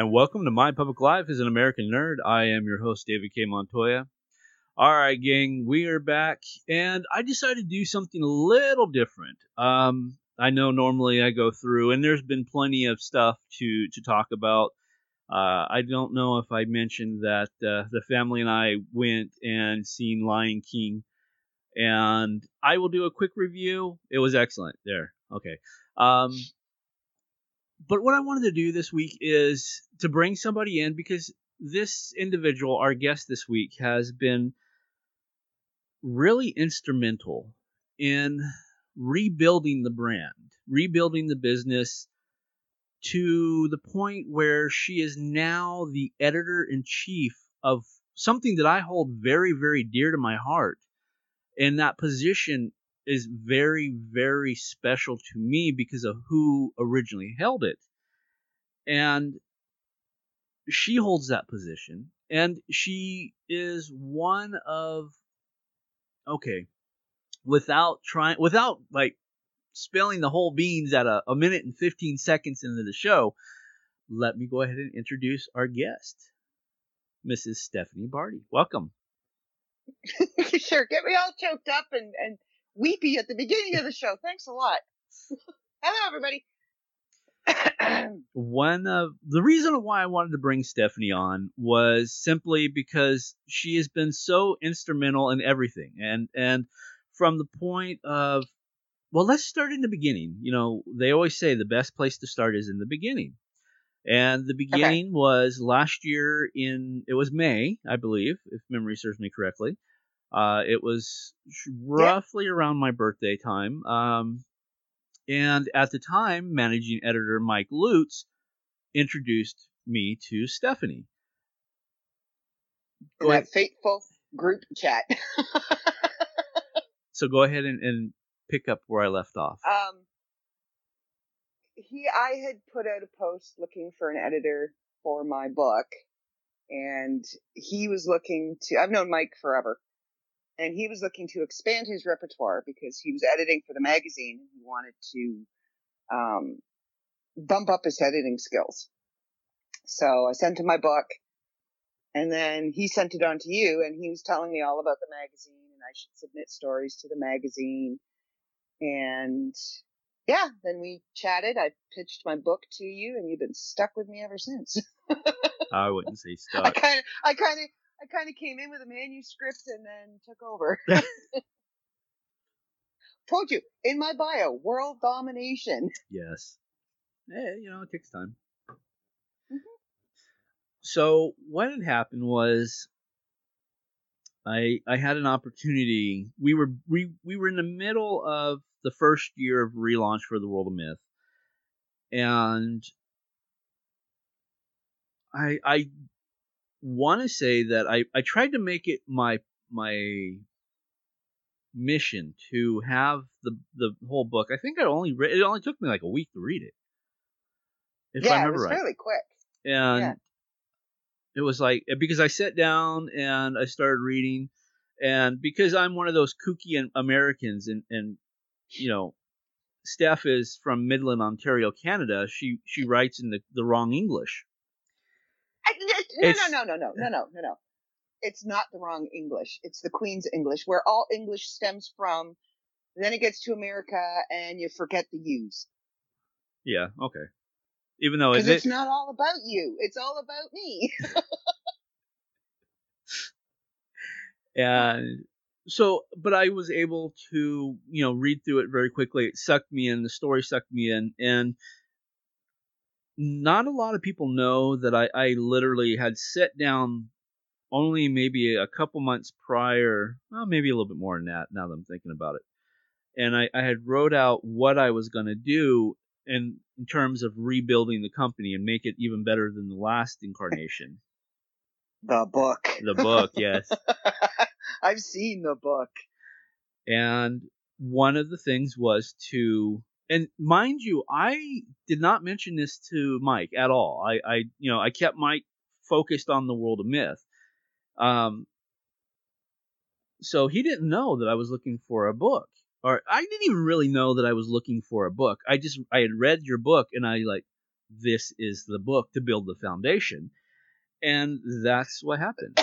And welcome to My Public Life as an American Nerd. I am your host, David K. Montoya. All right, gang, we are back, and I decided to do something a little different. Um, I know normally I go through, and there's been plenty of stuff to to talk about. Uh, I don't know if I mentioned that uh, the family and I went and seen Lion King, and I will do a quick review. It was excellent. There, okay. Um, but what I wanted to do this week is to bring somebody in because this individual, our guest this week, has been really instrumental in rebuilding the brand, rebuilding the business to the point where she is now the editor in chief of something that I hold very, very dear to my heart. And that position is very, very special to me because of who originally held it. And she holds that position. And she is one of, okay, without trying, without like spilling the whole beans at a, a minute and 15 seconds into the show, let me go ahead and introduce our guest, Mrs. Stephanie Barty. Welcome. sure, get me all choked up and, and weepy at the beginning of the show. Thanks a lot. Hello, everybody. One of the reason why I wanted to bring Stephanie on was simply because she has been so instrumental in everything, and and from the point of well, let's start in the beginning. You know, they always say the best place to start is in the beginning. And the beginning okay. was last year in it was May, I believe, if memory serves me correctly. Uh, it was roughly yeah. around my birthday time. Um, and at the time, managing editor Mike Lutz introduced me to Stephanie. In that fateful group chat. so go ahead and, and, pick up where I left off. Um, he, I had put out a post looking for an editor for my book, and he was looking to. I've known Mike forever, and he was looking to expand his repertoire because he was editing for the magazine. And he wanted to um, bump up his editing skills. So I sent him my book, and then he sent it on to you, and he was telling me all about the magazine, and I should submit stories to the magazine. And yeah, then we chatted. I pitched my book to you, and you've been stuck with me ever since. I wouldn't say stuck. I kind of, I kind of, I kind of came in with a manuscript and then took over. Told you in my bio, world domination. Yes. Eh, you know, it takes time. Mm-hmm. So what had happened was I I had an opportunity. We were we we were in the middle of the first year of relaunch for the World of Myth, and I I want to say that I, I tried to make it my my mission to have the the whole book. I think I only re- it only took me like a week to read it. If yeah, I remember it was right. fairly quick. And yeah. it was like eh, because I sat down and I started reading, and because I'm one of those kooky Americans, and and you know, Steph is from Midland, Ontario, Canada. She she writes in the the wrong English. No, no, no, no, no, no, no, no, no. It's not the wrong English. It's the Queen's English, where all English stems from. Then it gets to America, and you forget the U's. Yeah. Okay. Even though it, it's not all about you, it's all about me. and so, but I was able to, you know, read through it very quickly. It sucked me in. The story sucked me in, and not a lot of people know that I, I literally had set down only maybe a couple months prior, well, maybe a little bit more than that now that I'm thinking about it. And I, I had wrote out what I was going to do in in terms of rebuilding the company and make it even better than the last incarnation. The book. The book, yes. I've seen the book. And one of the things was to and mind you, I did not mention this to Mike at all. I, I you know, I kept Mike focused on the world of myth. Um, so he didn't know that I was looking for a book, or I didn't even really know that I was looking for a book. I just I had read your book and I like this is the book to build the foundation, and that's what happened.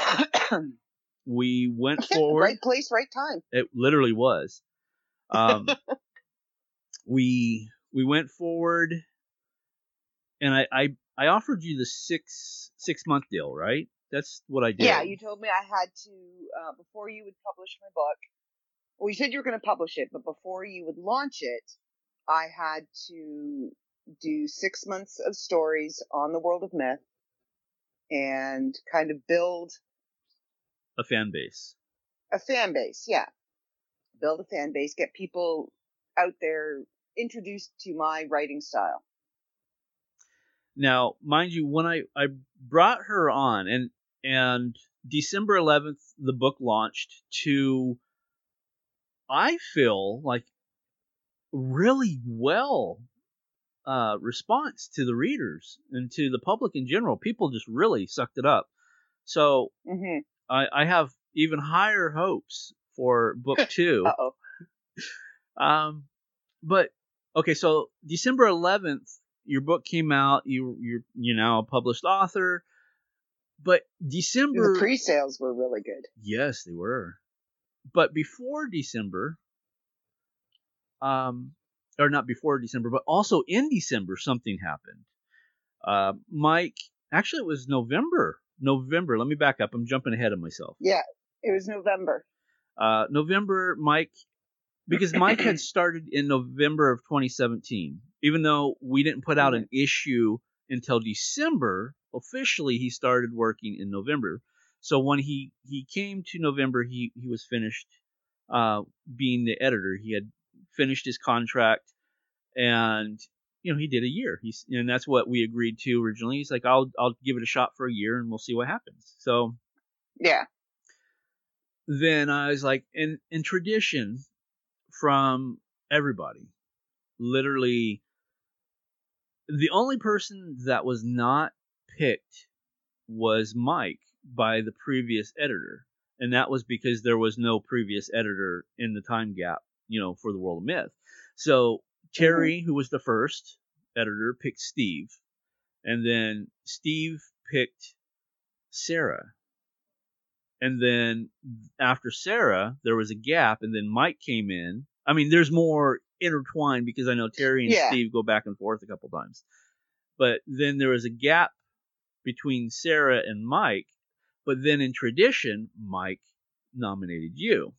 we went forward. right place, right time. It literally was. Um, we we went forward, and I, I I offered you the six six month deal, right? That's what I did. Yeah, you told me I had to uh, before you would publish my book. Well, you said you were going to publish it, but before you would launch it, I had to do six months of stories on the world of myth and kind of build a fan base. A fan base, yeah. Build a fan base, get people out there introduced to my writing style. Now, mind you, when I, I brought her on and and December 11th the book launched to I feel like really well uh, response to the readers and to the public in general. People just really sucked it up. So mm-hmm. I, I have even higher hopes for book two. oh Um, but okay, so December 11th, your book came out. You you're you now a published author. But December the pre-sales were really good. Yes, they were. But before December, um, or not before December, but also in December, something happened. Uh, Mike, actually, it was November. November. Let me back up. I'm jumping ahead of myself. Yeah, it was November. Uh, November, Mike, because Mike had started in November of 2017. Even though we didn't put out an issue until December, officially he started working in November. So when he he came to November, he he was finished uh, being the editor. He had finished his contract, and you know he did a year. He's and that's what we agreed to originally. He's like, I'll I'll give it a shot for a year, and we'll see what happens. So yeah. Then I was like, in in tradition from everybody, literally the only person that was not picked was Mike by the previous editor, and that was because there was no previous editor in the time gap, you know, for the World of Myth. So Terry, mm-hmm. who was the first editor, picked Steve, and then Steve picked Sarah. And then after Sarah, there was a gap, and then Mike came in. I mean, there's more intertwined because I know Terry and yeah. Steve go back and forth a couple times. But then there was a gap between Sarah and Mike, but then in tradition, Mike nominated you.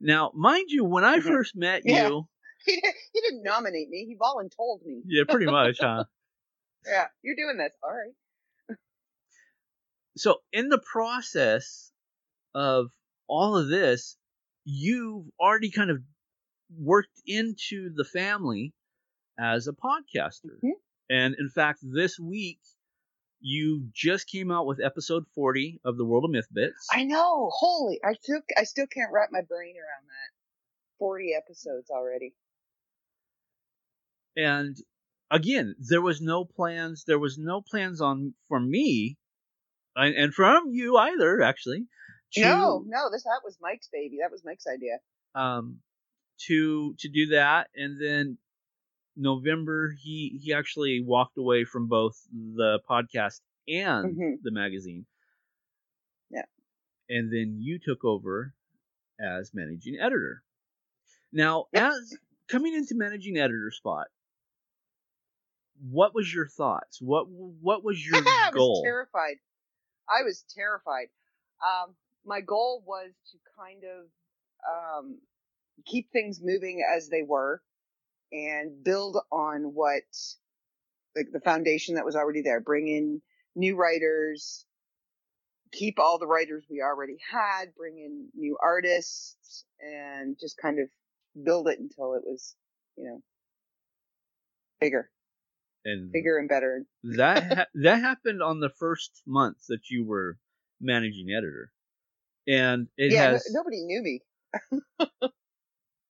Now, mind you, when I mm-hmm. first met yeah. you, he, did, he didn't nominate me. He voluntold me. Yeah, pretty much, huh? yeah, you're doing this. All right. so, in the process of all of this, you've already kind of worked into the family as a podcaster. Mm-hmm. And in fact, this week you just came out with episode 40 of the World of Myth Bits. I know. Holy, I still I still can't wrap my brain around that. 40 episodes already. And again, there was no plans, there was no plans on for me and, and from you either actually. To, no, no, this that was Mike's baby. That was Mike's idea. Um to to do that and then November he he actually walked away from both the podcast and mm-hmm. the magazine. Yeah. And then you took over as managing editor. Now, as coming into managing editor spot, what was your thoughts? What what was your I goal? was terrified. I was terrified. Um, my goal was to kind of um, keep things moving as they were and build on what like the foundation that was already there. Bring in new writers, keep all the writers we already had, bring in new artists, and just kind of build it until it was, you know, bigger, and bigger and better. that ha- that happened on the first month that you were managing editor, and it yeah, no- has nobody knew me.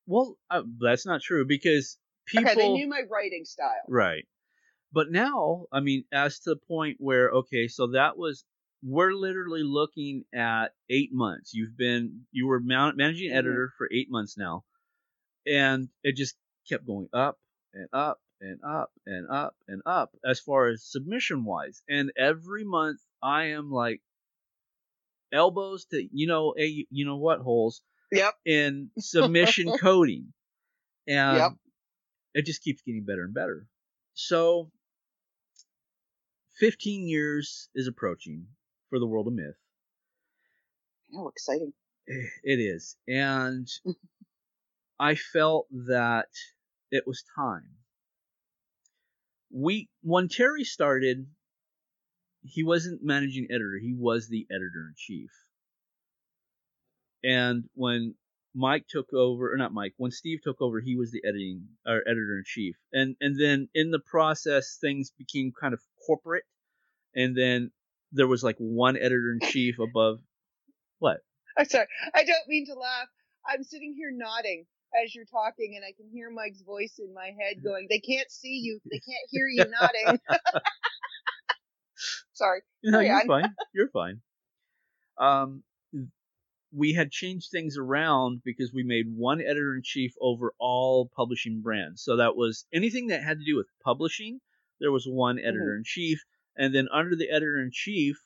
well, uh, that's not true because people Okay, they knew my writing style. Right. But now, I mean, as to the point where, okay, so that was, we're literally looking at eight months. You've been, you were man- managing Mhm. editor for eight months now. And it just kept going up and up and up and up and up as far as submission wise. And every month I am like elbows to, you know, a, you know what holes Yep. in submission coding. And Yep. it just keeps getting better and better. So, 15 years is approaching for the world of myth. How exciting. Eh, it is. And I felt that it was time. We, when Terry started, he wasn't managing editor, he was the editor in chief. And when Mike took over, or not Mike, when Steve took over, he was the editing or editor in chief. And and then in the process, things became kind of corporate. And then there was like one editor in chief above. What? I'm sorry. I don't mean to laugh. I'm sitting here nodding as you're talking, and I can hear Mike's voice in my head going, "They can't see you. They can't hear you nodding." Sorry. No, you're on. fine. You're fine. Um, we had changed things around because we made one editor in chief over all publishing brands. So that was anything that had to do with publishing. There was one editor in chief, and then under the editor in chief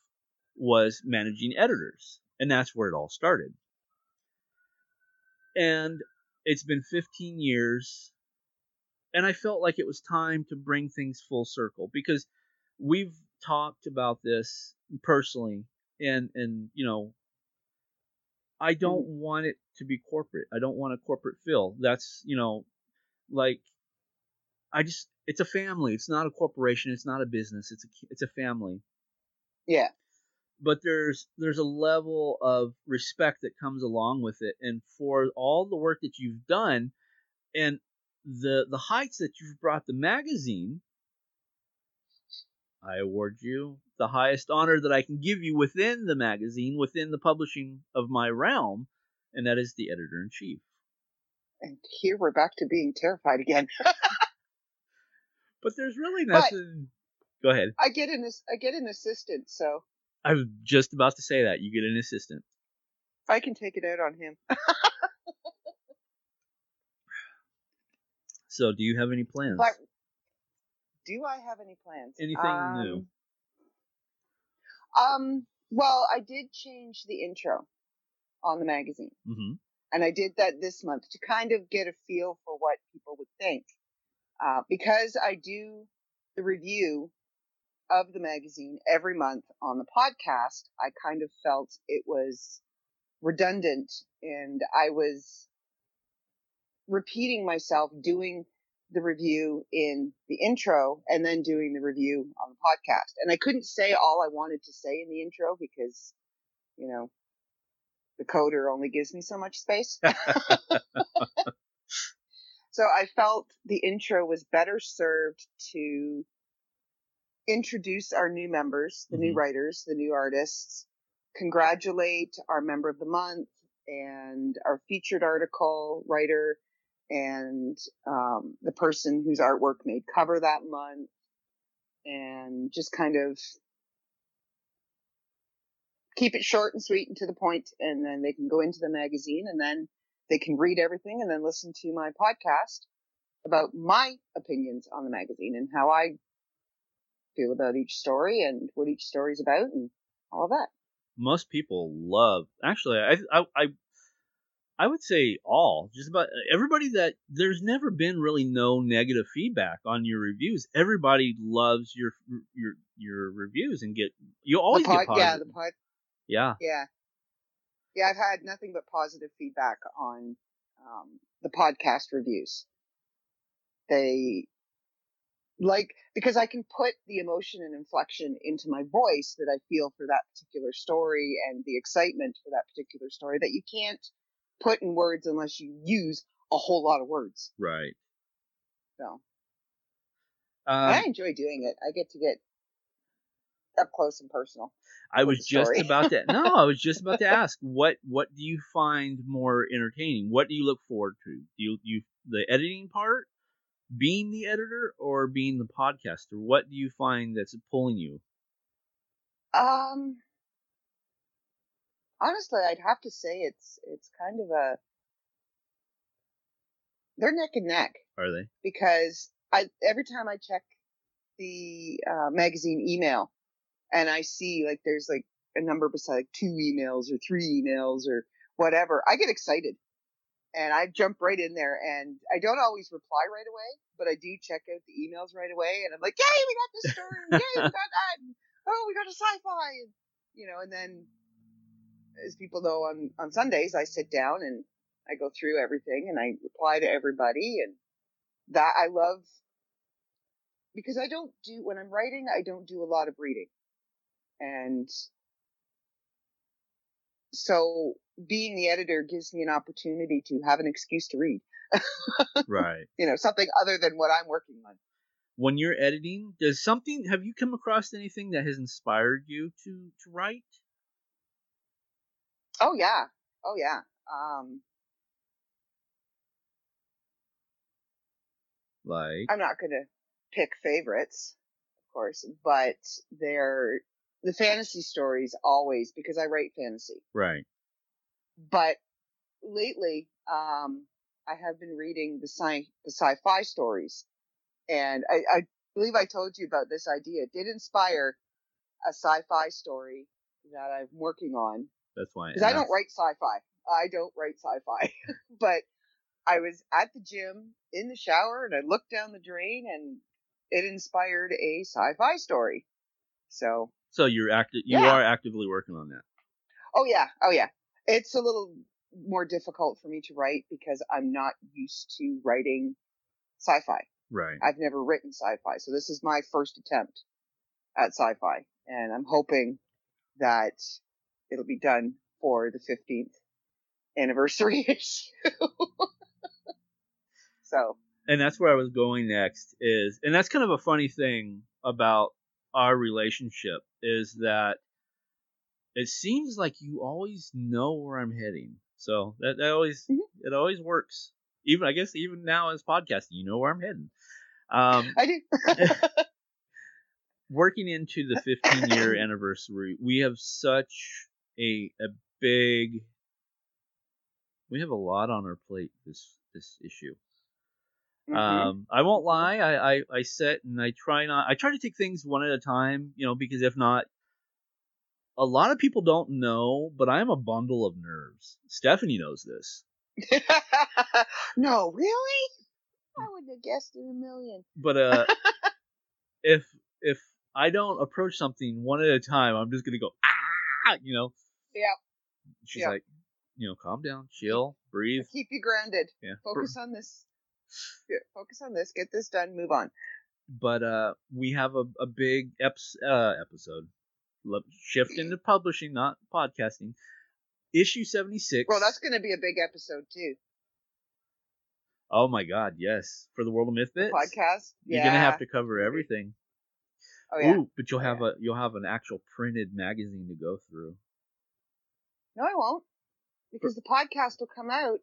was managing editors, and that's where it all started. And it's been 15 years, and I felt like it was time to bring things full circle because we've talked about this personally and and you know I don't mm-hmm. want it to be corporate. I don't want a corporate feel. That's, you know, like I just it's a family. It's not a corporation, it's not a business. It's a it's a family. Yeah. But there's there's a level of respect that comes along with it and for all the work that you've done and the the heights that you've brought the magazine I award you the highest honor that I can give you within the magazine, within the publishing of my realm, and that is the editor in chief. And here we're back to being terrified again. But there's really But- nothing. Go ahead. I get an I get an assistant, so I was just about to say that. You get an assistant. I can take it out on him. So, do you have any plans? But do I have any plans? Anything um, new? Um. Well, I did change the intro on the magazine, hmm and I did that this month to kind of get a feel for what people would think. Uh, because I do the review of the magazine every month on the podcast, I kind of felt it was redundant and I was repeating myself doing the review in the intro and then doing the review on the podcast. And I couldn't say all I wanted to say in the intro because, you know, the coder only gives me so much space. So I felt the intro was better served to introduce our new members, the new Mhm. writers, the new artists, congratulate our member of the month and our featured article writer and um, the person whose artwork made cover that month and just kind of keep it short and sweet and to the point and then they can go into the magazine and then they can read everything and then listen to my podcast about my opinions on the magazine and how I feel about each story and what each story's about and all that. Most people love. Actually, I, I, I, I would say all. Just about everybody that there's never been really no negative feedback on your reviews. Everybody loves your your your reviews and get you always pod, get positive. yeah, the pod, yeah. yeah, yeah. I've had nothing but positive feedback on um, the podcast reviews. They like because I can put the emotion and inflection into my voice that I feel for that particular story and the excitement for that particular story that you can't put in words unless you use a whole lot of words. Right. So I Um, enjoy doing it. I get to get up close and personal. I was just about to. No, I was just about to ask what what do you find more entertaining? What do you look forward to? Do you you the editing part, being the editor, or being the podcaster? What do you find that's pulling you? Um, honestly, I'd have to say it's it's kind of a they're neck and neck. Are they? because I every time I check the uh, magazine email and I see like there's like a number beside like two emails or three emails or whatever, I get excited. And I jump right in there and I don't always reply right away, but I do check out the emails right away and I'm like, yay, we got this story, yay, we got that, and, oh, we got a sci-fi, and you know, and then as people know on on Sundays, I sit down and I go through everything and I reply to everybody and that I love because I don't do when I'm writing, I don't do a lot of reading. And so being the editor gives me an opportunity to have an excuse to read, Right. you know, something other than what I'm working on. When you're editing, does something have you come across anything that has inspired you to to write? Oh yeah. Oh yeah. Um, Like I'm not going to pick favorites, of course, but they're the fantasy stories always because I write fantasy. right. But lately, um, I have been reading the sci the sci-fi stories, and I, I believe I told you about this idea. It did inspire a sci-fi story that I'm working on That's why. because I don't write sci-fi. I don't write sci-fi, but I was at the gym in the shower and I looked down the drain and it inspired a sci-fi story. So, So you're active. You Yeah. are actively working on that. oh yeah, oh yeah. It's a little more difficult for me to write because I'm not used to writing sci-fi. Right. I've never written sci-fi, so this is my first attempt at sci-fi, and I'm hoping that it'll be done for the 15th anniversary issue. so, and that's where I was going next is and that's kind of a funny thing about our relationship is that it seems like you always know where I'm heading. So that, that always Mhm. it always works. Even I guess even now as podcasting, you know where I'm heading. Um, I do. working into the 15 year anniversary, we have such a a big we have a lot on our plate this this issue. Mhm. Um, I won't lie. I, I, I sit and I try not. I try to take things one at a time, you know, because if not, a lot of people don't know, but I am a bundle of nerves. Stephanie knows this, no, really? I wouldn't have guessed in a million. but uh, if if I don't approach something one at a time, I'm just gonna go ah, you know. Yeah. She's Yeah. like, you know, calm down, chill, breathe. Keep you grounded. Yeah. Focus on this. Yeah, focus on this. Get this done. Move on. but uh, we have a, a big eps- uh, episode shift into publishing, not podcasting. Issue seventy six. Well, that's going to be a big episode too. oh my god, yes, for the world of myth bits. Podcast. You're gonna have to cover everything. Oh yeah. Ooh, but you'll Oh, have a you'll have an actual printed magazine to go through. No, I won't, because the podcast will come out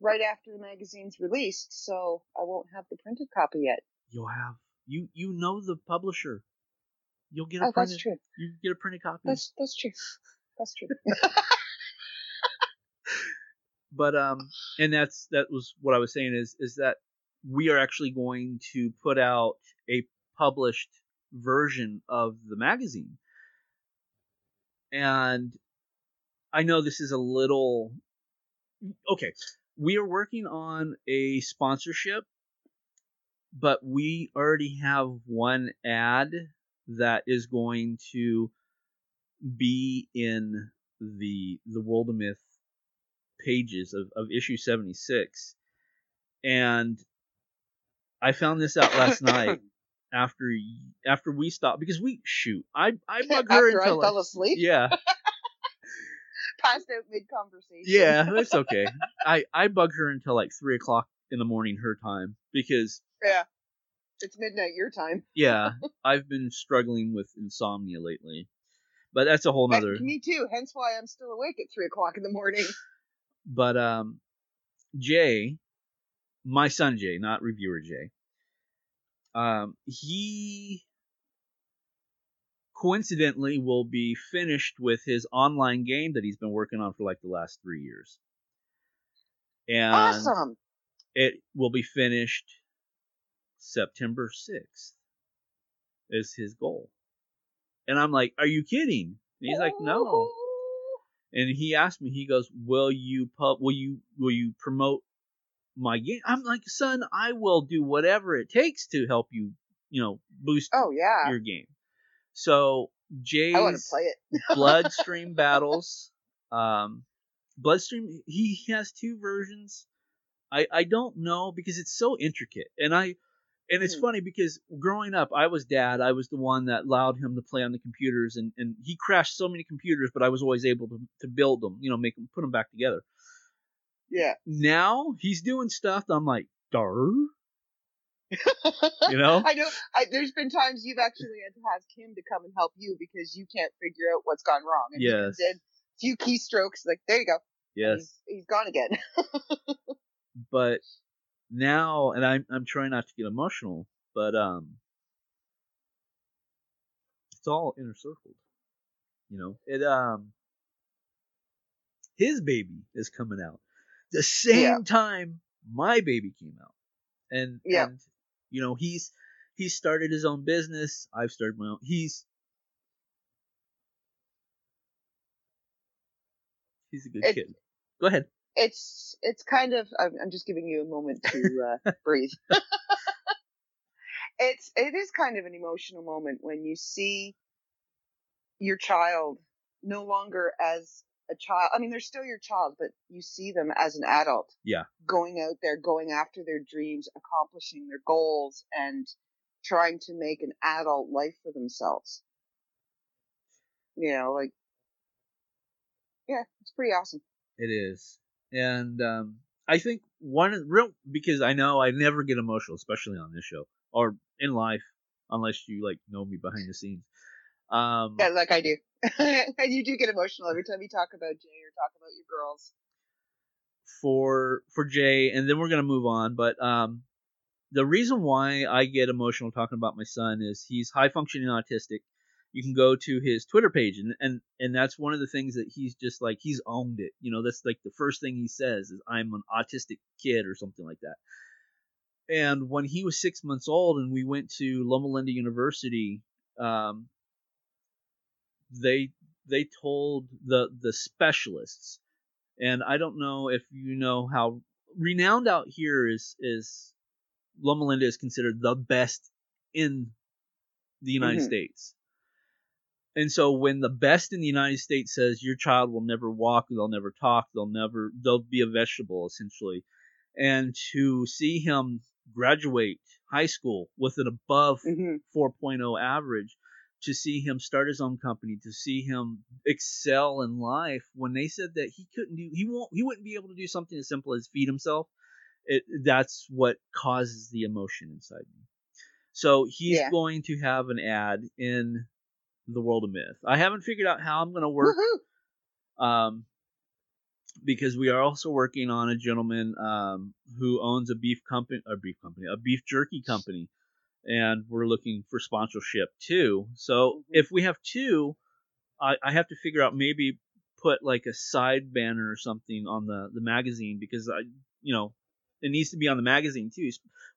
right after the magazine's released, so I won't have the printed copy yet. You'll have you you know the publisher. You'll get a Oh, printed that's true. you get a printed copy. That's that's true. That's true. but um and that's that was what i was saying is is that we are actually going to put out a published version of the magazine and i know this is a little okay we are working on a sponsorship but we already have one ad that is going to be in the the world of myth pages of, of issue 76 and i found this out last night after after we stopped because we shoot i i bug her After I until fell asleep, yeah passed out mid conversation. yeah that's okay i i bug her until like three o'clock in the morning her time because Yeah. It's midnight your time. yeah, I've been struggling with insomnia lately, but that's a whole nother. Me too. Hence why I'm still awake at three o'clock in the morning. But um, Jay, my son Jay, not reviewer Jay, um, he coincidentally will be finished with his online game that he's been working on for like the last three years. And awesome. it will be finished September 6th is his goal. And I'm like, are you kidding? And he's like, no. And he asked me, he goes, will you pub, will you, will you promote my game? I'm like, son, I will do whatever it takes to help you, you know, boost Oh yeah. your game. So Jay's I want to play it. Bloodstream battles. Um, Bloodstream. He he has two versions. I I don't know because it's so intricate, and I and it's Hmm. funny because growing up, I was dad. I was the one that allowed him to play on the computers, and and he crashed so many computers, but I was always able to to build them. You know, make them put them back together. Yeah. Now he's doing stuff. That I'm like, dar. You know? I know. I, there's been times you've actually had to ask him to come and help you because you can't figure out what's gone wrong. And he Yes. did a few keystrokes, like there you go. Yes. He's, he's gone again. but now and I'm I'm trying not to get emotional, but um it's all inner circled. You know, it um his baby is coming out the same Yeah. time my baby came out. And Yeah. and you know, he's he started his own business, I've started my own he's he's a good It- kid. Go ahead. it's it's kind of. I'm, I'm just giving you a moment to uh, breathe. it's it is kind of an emotional moment when you see your child no longer as a child. I mean, they're still your child, but you see them as an adult. Yeah. Going out there, going after their dreams, accomplishing their goals, and trying to make an adult life for themselves. You know, like, yeah, it's pretty awesome. It is, and um, I think one real because I know I never get emotional, especially on this show or in life, unless you like know me behind the scenes. Um, Yeah, like I do. and you do get emotional every time you talk about Jay or talk about your girls. for for Jay, and then we're gonna move on. But um, the reason why I get emotional talking about my son is he's high functioning autistic. You can go to his Twitter page, and and and that's one of the things that he's just like he's owned it. You know, that's like the first thing he says is I'm an autistic kid or something like that. And when he was six months old, and we went to Loma Linda University, um, they they told the the specialists and I don't know if you know how renowned out here is is Loma Linda is considered the best in the United Mhm. States. And so when the best in the United States says your child will never walk, they'll never talk, they'll never they'll be a vegetable essentially. And to see him graduate high school with an above hmm 4.0 average to see him start his own company to see him excel in life when they said that he couldn't do he won't he wouldn't be able to do something as simple as feed himself it that's what causes the emotion inside me so he's Yeah. going to have an ad in the world of myth i haven't figured out how i'm going to work Woohoo! um, because we are also working on a gentleman um, who owns a beef company, a beef company, a beef jerky company, and we're looking for sponsorship too. So Mhm. if we have two, I, I have to figure out maybe put like a side banner or something on the the magazine because I, you know, it needs to be on the magazine too.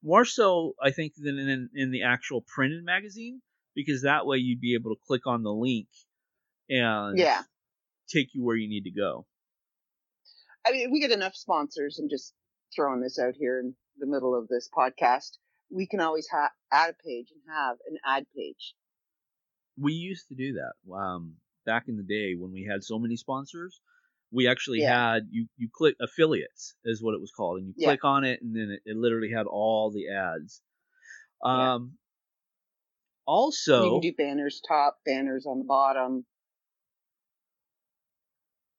More so, I think, than in in the actual printed magazine because that way you'd be able to click on the link and Yeah. take you where you need to go. I mean, we get enough sponsors, I'm just throwing this out here in the middle of this podcast. We can always ha- add a page and have an ad page. we used to do that um, back in the day when we had so many sponsors. We actually Yeah. had you you click affiliates is what it was called, and you Yeah. click on it, and then it, it literally had all the ads. Yeah. Um, you also, can do banners top, banners on the bottom.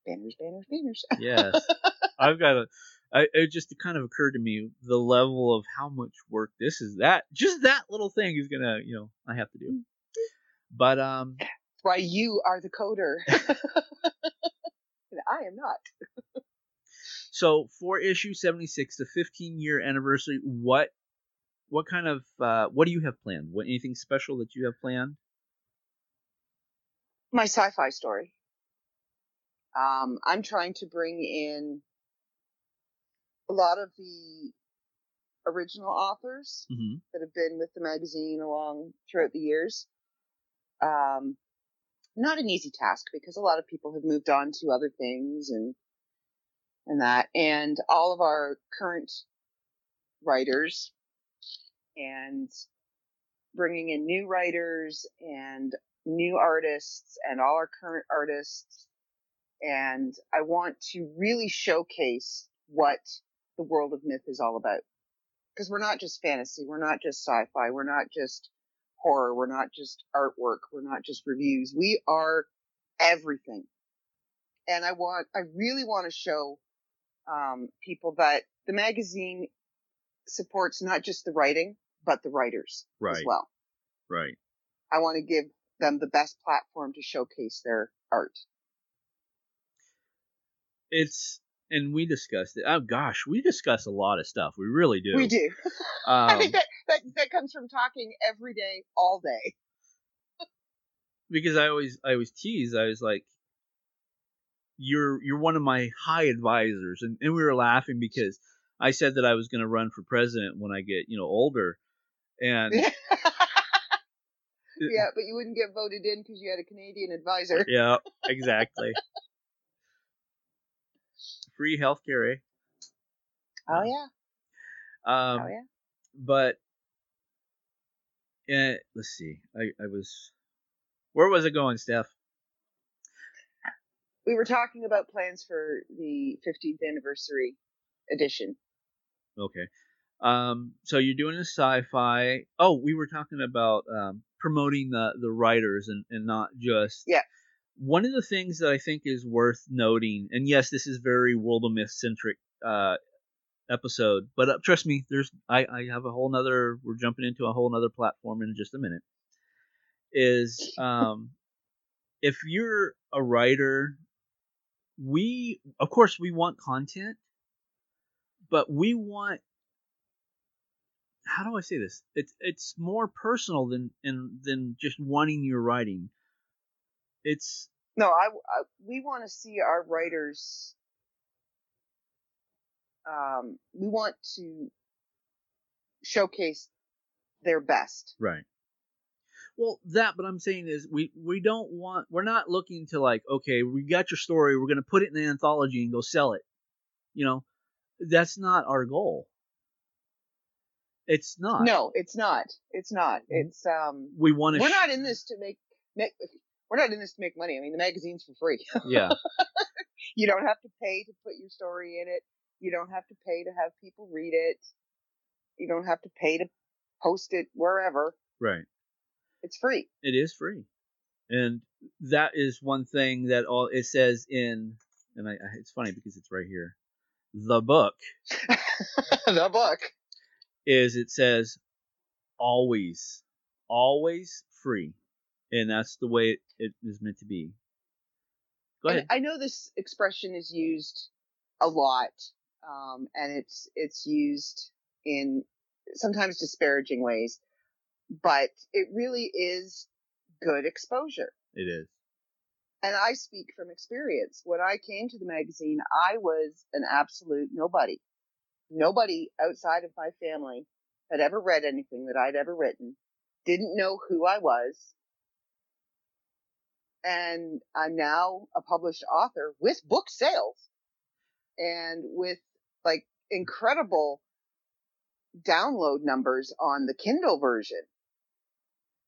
Banners, banners, banners. yes, I've got a I, it just kind of occurred to me the level of how much work this is. That just that little thing is gonna, you know, I have to do. But um, Why you are the coder. and I am not. so for issue seventy six, the fifteen year anniversary, what what kind of uh, what do you have planned? What anything special that you have planned? My sci-fi story. Um, I'm trying to bring in a lot of the original authors Mm-hmm. that have been with the magazine along throughout the years. Um, not an easy task because a lot of people have moved on to other things and and that, and all of our current writers and bringing in new writers and new artists and all our current artists. And I want to really showcase what the world of myth is all about. Because we're not just fantasy, we're not just sci-fi, we're not just horror, we're not just artwork, we're not just reviews. We are everything. And I want, I really want to show um, people that the magazine supports not just the writing, but the writers as Right. well. Right. I want to give them the best platform to showcase their art. It's and we discussed it. Oh gosh, we discuss a lot of stuff. We really do. We do. I Um, think that, that that comes from talking every day, all day. because I always I always tease. I was like, "You're you're one of my high advisors," and, and we were laughing because I said that I was going to run for president when I get you know older, and yeah, but you wouldn't get voted in because you had a Canadian advisor. yeah, exactly. Free healthcare, eh? Oh yeah. Um, oh yeah. but eh, let's see. I I was where was it going, Steph? We were talking about plans for the 15th anniversary edition. Okay. Um, so you're doing a sci-fi. Oh, we were talking about um, promoting the the writers and and not just. Yeah. One of the things that I think is worth noting, and yes, this is very world of myth centric uh, episode, but uh, trust me, there's I I have a whole nother. We're jumping into a whole nother platform in just a minute. Is um, if you're a writer, we of course we want content, but we want how do I say this? It's it's more personal than than than just wanting your writing. It's No, I, I we want to see our writers. Um, we want to showcase their best. right. Well, that, but I'm saying is we we don't want we're not looking to like okay we got your story we're gonna put it in an anthology and go sell it, you know, that's not our goal. It's not. No, it's not. It's not. Mhm. It's um. we want to. We're not in this to make, make. We're not in this to make money. I mean, the magazine's for free. yeah, you don't have to pay to put your story in it. You don't have to pay to have people read it. You don't have to pay to post it wherever. right. It's free. It is free, and that is one thing that all it says in. And I, I it's funny because it's right here. The book the book. is it says always, always free, and that's the way it, is meant to be. Go And ahead. I know this expression is used a lot, um, and it's it's used in sometimes disparaging ways, but it really is good exposure. It is. And I speak from experience. When I came to the magazine, I was an absolute nobody. Nobody outside of my family had ever read anything that I'd ever written, didn't know who I was. And I'm now a published author with book sales and with like incredible download numbers on the Kindle version.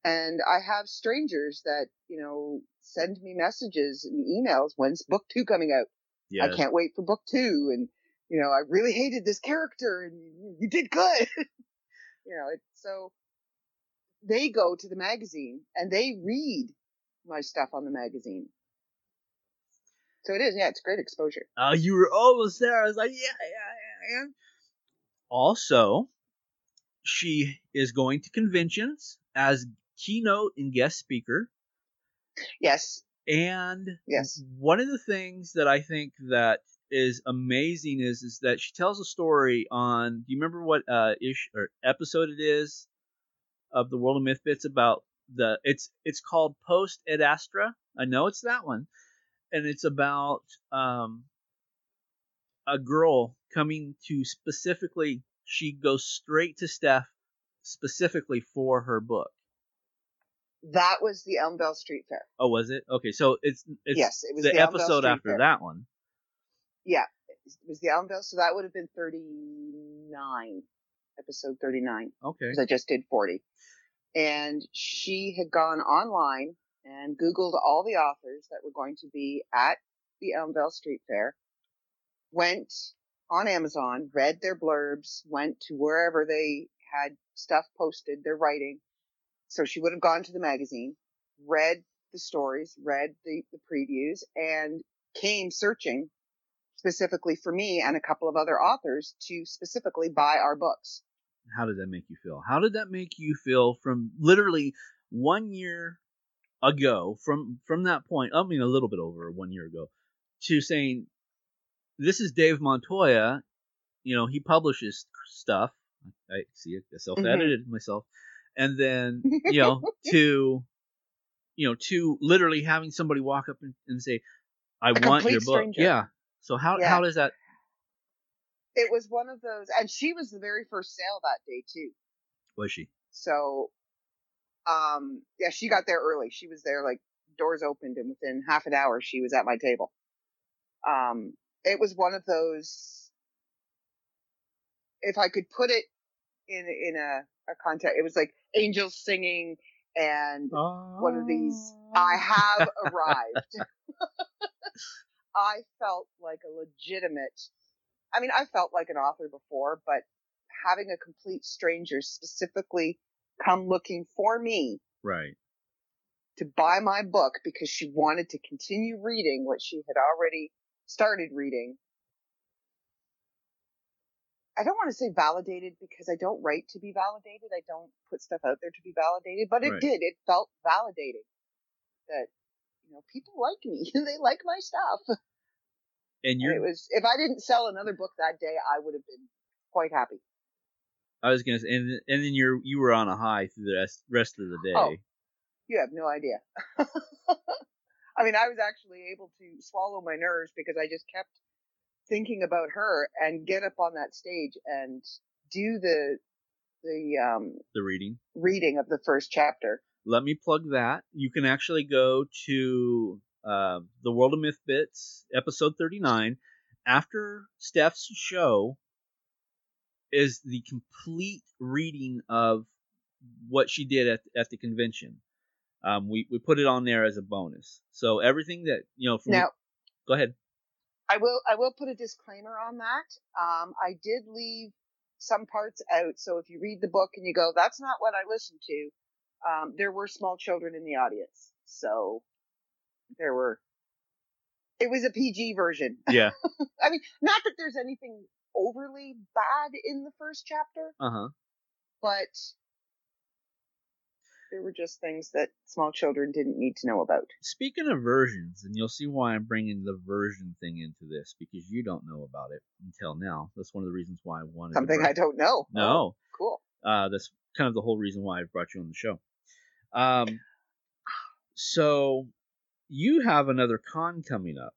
And I have strangers that, you know, send me messages and emails. When's book two coming out? Yes. I can't wait for book two. And, you know, I really hated this character and you, you did good. you know, it's so they go to the magazine and they read my stuff on the magazine. So it is, yeah, it's great exposure. Oh, you were almost there. I was like, yeah, yeah, And also, she is going to conventions as keynote and guest speaker. Yes. And Yes. one of the things that I think that is amazing is is that she tells a story on. Do you remember what uh ish or episode it is of the World of Myth Bits about the? It's it's called Post Ed Astra. I know it's that one, and it's about um a girl coming to specifically. She goes straight to Steph specifically for her book. That was the Elmville Street Fair. Oh, was it? Okay, so it's it's yes, it was the, the, episode after Fair. that one. Yeah, it was the Elmville, so that would have been 39, episode 39, Okay. because I just did 40. And she had gone online and Googled all the authors that were going to be at the Elmville Street Fair, went on Amazon, read their blurbs, went to wherever they had stuff posted, their writing. So she would have gone to the magazine, read the stories, read the, the previews, and came searching specifically for me and a couple of other authors to specifically buy our books. How did that make you feel? How did that make you feel from literally one year ago, from from that point, I mean a little bit over one year ago, to saying, "This is Dave Montoya." You know, he publishes stuff. I see it, I mm-hmm. self-edited myself, and then you know to you know to literally having somebody walk up and, and say, "I want your book." stranger. Yeah. So how Yeah. how does that? It was one of those, and she was the very first sale that day too. Was she? So, um, yeah, she got there early. She was there like doors opened, and within half an hour, she was at my table. Um, it was one of those. If I could put it in in a, a context, it was like angels singing and one of these. I have arrived. I felt like a legitimate. I mean, I felt like an author before, but having a complete stranger specifically come looking for me right. to buy my book because she wanted to continue reading what she had already started reading. I don't want to say validated because I don't write to be validated. I don't put stuff out there to be validated, but it Right. did. It felt validating that, you know, people like me. they like my stuff. And you're it was, if I didn't sell another book that day, I would have been quite happy. I was gonna say, and and then you're you were on a high through the rest, rest of the day. Oh. You have no idea. I mean, I was actually able to swallow my nerves because I just kept thinking about her and get up on that stage and do the the um, The reading. reading of the first chapter. Let me plug that. You can actually go to uh, the World of Myth Bits episode 39. After Steph's show is the complete reading of what she did at at the convention. Um, we we put it on there as a bonus. So everything that you know from Now, go ahead. I will I will put a disclaimer on that. Um, I did leave some parts out, so if you read the book and you go, "That's not what I listened to," um, there were small children in the audience, so there were. It was a PG version. Yeah. I mean, not that there's anything overly bad in the first chapter, Uh huh. but there were just things that small children didn't need to know about. Speaking of versions, and you'll see why I'm bringing the version thing into this because you don't know about it until now. That's one of the reasons why I wanted to Something I don't know. No, Oh, cool. uh, that's kind of the whole reason why I brought you on the show. Um, so you have another con coming up.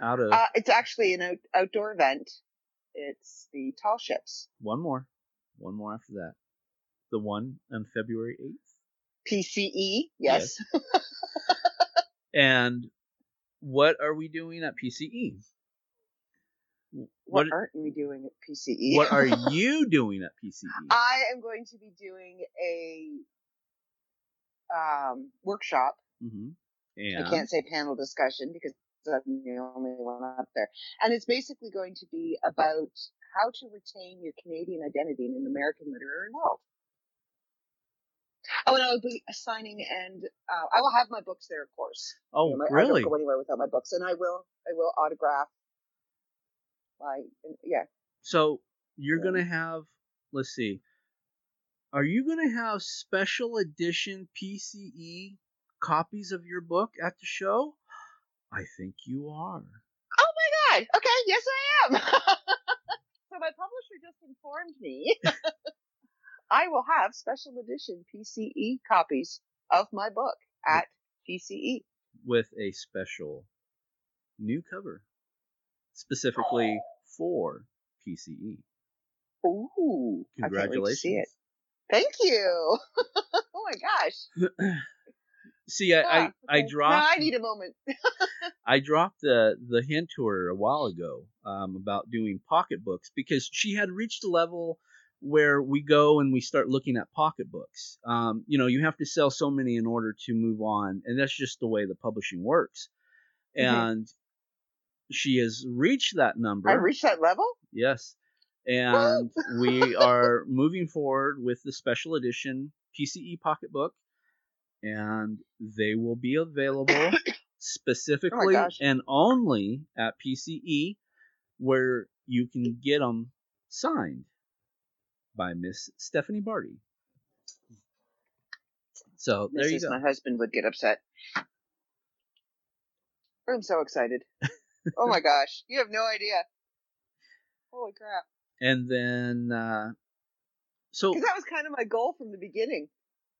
Out of Uh, it's actually an out- outdoor event. It's the tall ships. one more, one more after that. The one on February eighth. PCE, yes. And what are we doing at PCE? What, What aren't we doing at PCE? what are you doing at? PCE? I am going to be doing a um, workshop. Hmm And I can't say panel discussion because I'm the only one up there. And it's basically going to be about how to retain your Canadian identity in an American literary world. Oh, and I will be signing, and uh, I will have my books there, of course. oh, You know, my- I don't go anywhere without my books, and I will, I will autograph I yeah. So you're Yeah. gonna have. Let's see. Are you gonna have special edition PCE copies of your book at the show? I think you are. Oh my god. Okay, yes I am. so my publisher just informed me I will have special edition PCE copies of my book at. PCE. with a special new cover specifically oh. for E. PCE. Ooh. I can't wait to Congratulations. Thank you. oh my gosh. See, I, I, Ah, I okay. dropped Now I need a moment. I dropped the the hint to her a while ago um, about doing pocketbooks because she had reached a level where we go and we start looking at pocketbooks. Um, you know, you have to sell so many in order to move on, and that's just the way the publishing works. Mhm. And she has reached that number. I reached that level? Yes. And we are moving forward with the special edition PCE pocketbook, and they will be available specifically gosh. and only at PCE, where you can get them signed by Miss Stephanie Barty. So there you go. My husband would get upset. I'm so excited. oh my gosh. You have no idea. Holy crap. And then, uh, so Because that was kind of my goal from the beginning.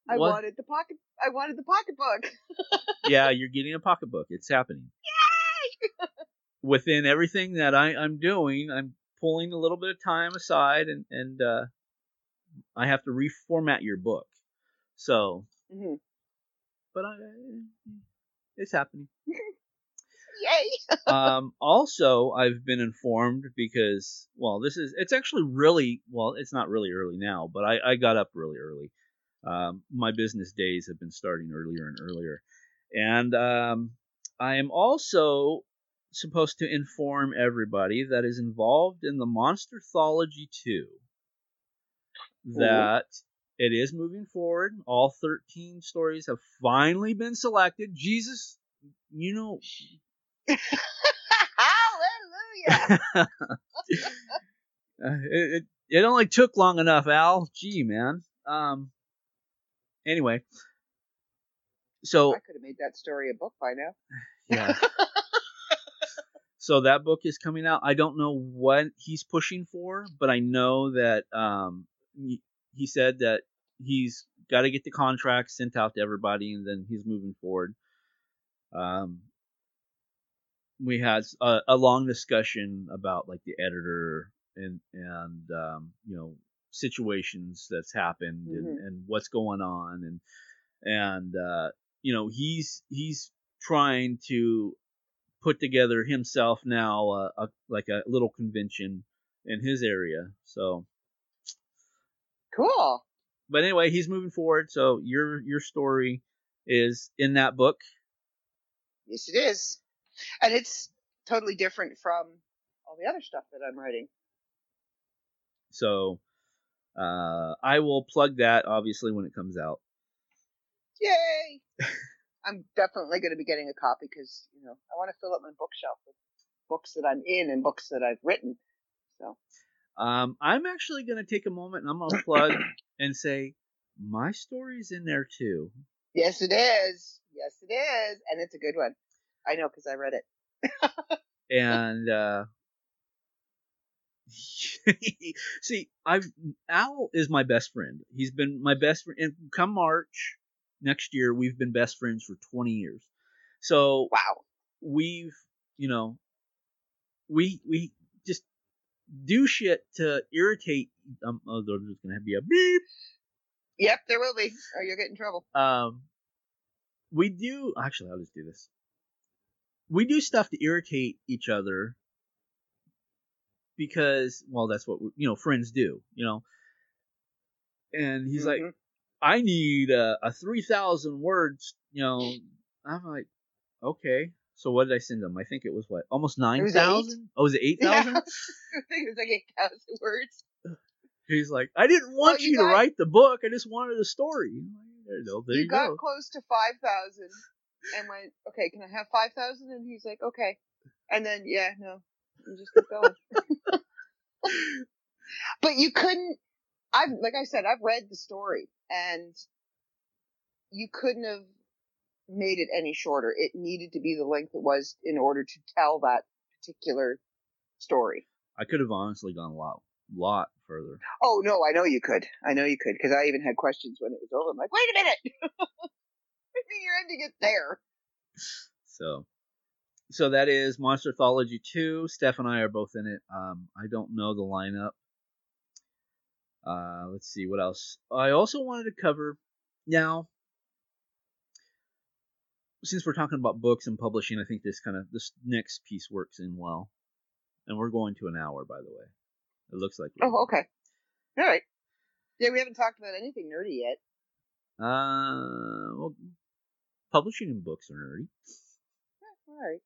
I What? wanted the pocket. I wanted the pocketbook. yeah, you're getting a pocketbook. It's happening. Yay! Within everything that I, I'm doing, I'm pulling a little bit of time aside, and and uh, I have to reformat your book. So, hmm but I, it's happening. Yay! um, also, I've been informed because, well, this is it's actually really well, it's not really early now, but I, I got up really early. Um, my business days have been starting earlier and earlier, and um, I am also supposed to inform everybody that is involved in the Monsterthology 2 that it is moving forward. All 13 stories have finally been selected. Jesus, you know, Hallelujah! Uh, it, it it only took long enough, Al. Gee, man. Um. Anyway, so I could have made that story a book by now. yeah. so that book is coming out. I don't know what he's pushing for, but I know that um he, he said that he's got to get the contract sent out to everybody, and then he's moving forward. Um. We had a, a long discussion about like the editor and and um, you know situations that's happened and, Mhm. and what's going on and and uh, you know he's he's trying to put together himself now uh, a, like a little convention in his area so Cool. but anyway he's moving forward so your your story is in that book Yes, it is. And it's totally different from all the other stuff that I'm writing. so uh, i will plug that obviously when it comes out Yay! I'm definitely going to be getting a copy because, you know, I want to fill up my bookshelf with books that I'm in and books that I've written. So, Um, I'm actually going to take a moment and I'm going to plug and say my story's in there too. yes, it is. Yes, it is. And it's a good one. I know because I read it. And uh, see, I've Al is my best friend. He's been my best friend. And come March next year, we've been best friends for 20 years. So Wow. we've, you know, we we just do shit to irritate. Um, oh, there's going to be a beep. Yep, there will be, or you'll get in trouble. um, we do actually. I'll just do this. We do stuff to irritate each other because, well, that's what you know friends do. You know, and he's like, Mhm. I need a, a three thousand words. You know, I'm like, okay. So what did I send him? I think it was what almost nine was eight. thousand. Oh, was it eight Yeah. I think it was like 8,000 words. He's like, I didn't want you you, to write the book. I just wanted a story. There you go. There you, you, got go. close to 5,000 and went, okay, can I have 5,000? And he's like, okay. And then, yeah, no. and just keep going. but you couldn't. I've like I said, I've read the story, and you couldn't have made it any shorter. It needed to be the length it was in order to tell that particular story. I could have honestly gone a lot, lot further. Oh no, I know you could. I know you could because I even had questions when it was over. I'm like, wait a minute, you're ending it there. So, so that is Monster Monsterthology two. Steph and I are both in it. Um, I don't know the lineup. Uh, let's see what else. I also wanted to cover now. Since we're talking about books and publishing, I think this kind of this next piece works in well. And we're going to an hour, by the way. It looks like. Oh, okay. All right. Yeah, we haven't talked about anything nerdy yet. Uh, well, publishing and books are nerdy. All right.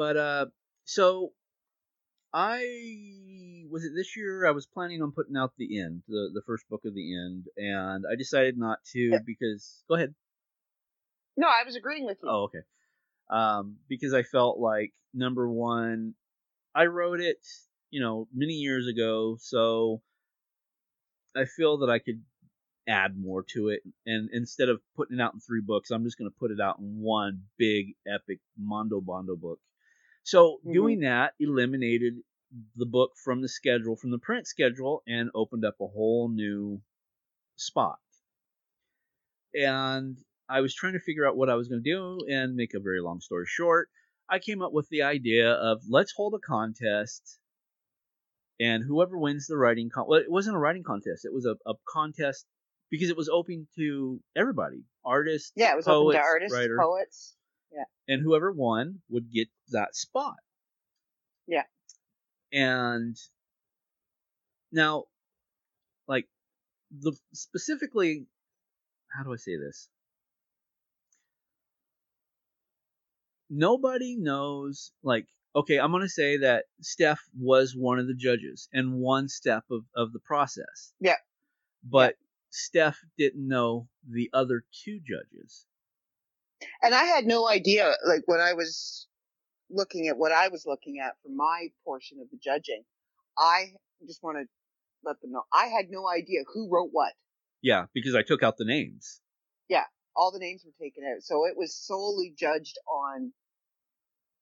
But uh, so I was it this year. I was planning on putting out the end, the the first book of the end, and I decided not to Yeah. because. Go ahead. No, I was agreeing with you. Oh, okay. Um, because I felt like number one, I wrote it, you know, many years ago, so I feel that I could add more to it. And instead of putting it out in three books, I'm just going to put it out in one big epic Mondo Bondo book. So Mhm. doing that eliminated the book from the schedule, from the print schedule, and opened up a whole new spot. And I was trying to figure out what I was going to do, and make a very long story short, I came up with the idea of let's hold a contest, and whoever wins the writing con well, it wasn't a writing contest, it was a, a contest because it was open to everybody, artists, yeah, it was poets, open to artists, writer, poets. And whoever won would get that spot. Yeah. And now, like the specifically, how do I say this? Nobody knows. Like, okay, I'm gonna say that Steph was one of the judges and one step of of the process. Yeah. But Steph didn't know the other two judges. And I had no idea, like when I was looking at what I was looking at for my portion of the judging, I just want to let them know I had no idea who wrote what. Yeah, because I took out the names. Yeah, all the names were taken out, so it was solely judged on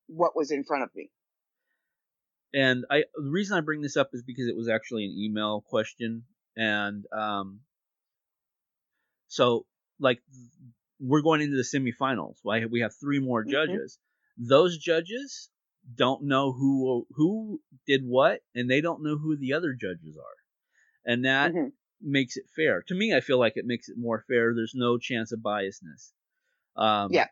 what was in front of me. And I the reason I bring this up is because it was actually an email question, and um, so like we're going into the semifinals. Why we have three more Mhm. judges. Those judges don't know who who did what, and they don't know who the other judges are, and that Mhm. makes it fair. To me, I feel like it makes it more fair. There's no chance of biasness. Um, Yeah.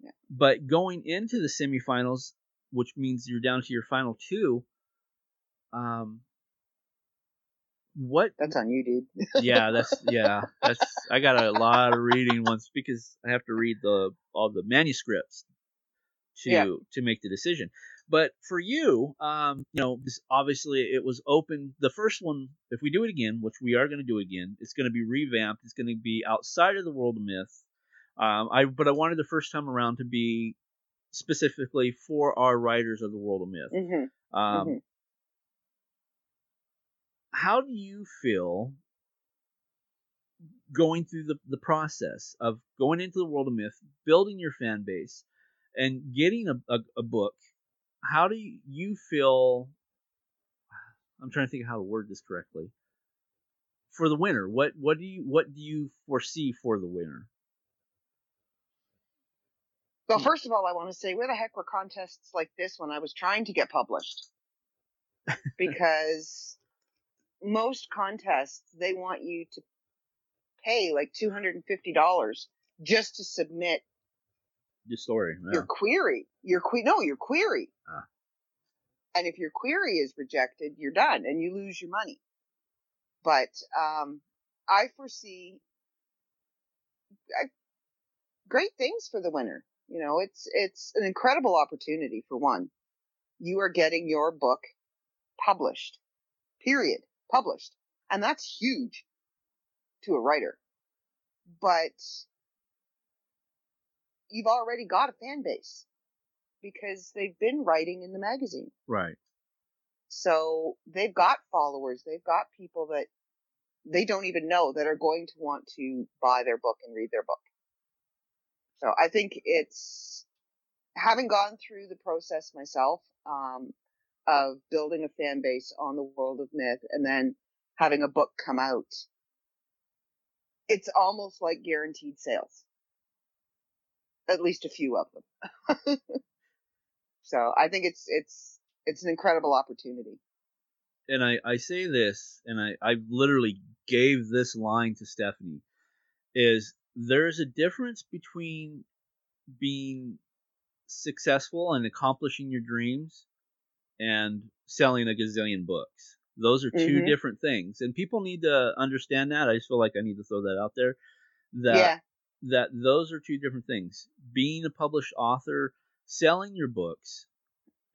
Yeah. But going into the semifinals, which means you're down to your final two, um, what? That's on you, dude. Yeah, that's yeah, that's. I got a lot of reading once because I have to read the all the manuscripts to Yeah. to make the decision. But for you, um, you know, this, obviously it was open. The first one, if we do it again, which we are going to do again, it's going to be revamped. It's going to be outside of the world of myth. Um, I but I wanted the first time around to be specifically for our writers of the world of myth. hmm Um, Mhm. How do you feel going through the, the process of going into the world of myth, building your fan base, and getting a, a, a book? How do you feel? I'm trying to think of how to word this correctly. For the winner, what what do you what do you foresee for the winner? Well, first of all, I want to say, where the heck were contests like this when I was trying to get published? Because most contests, they want you to pay like $250 just to submit Your story. yeah. your query. Your que- no, your query. Ah. And if your query is rejected, you're done and you lose your money. But um, I foresee uh, great things for the winner. You know, it's it's an incredible opportunity for one. You are getting your book published. Period. Published. And that's huge to a writer. But you've already got a fan base. because they've been writing in the magazine. Right. So they've got followers. They've got people that they don't even know that are going to want to buy their book and read their book. So I think it's having gone through the process myself um, of building a fan base on the world of myth and then having a book come out. It's almost like guaranteed sales. At least a few of them. so I think it's it's it's an incredible opportunity. And I, I say this, and I, I literally gave this line to Stephanie, is there's a difference between being successful and accomplishing your dreams and selling a gazillion books. Those are 2 Mhm. different things, and people need to understand that. I just feel like I need to throw that out there. That yeah. that those are two different things. Being a published author, selling your books,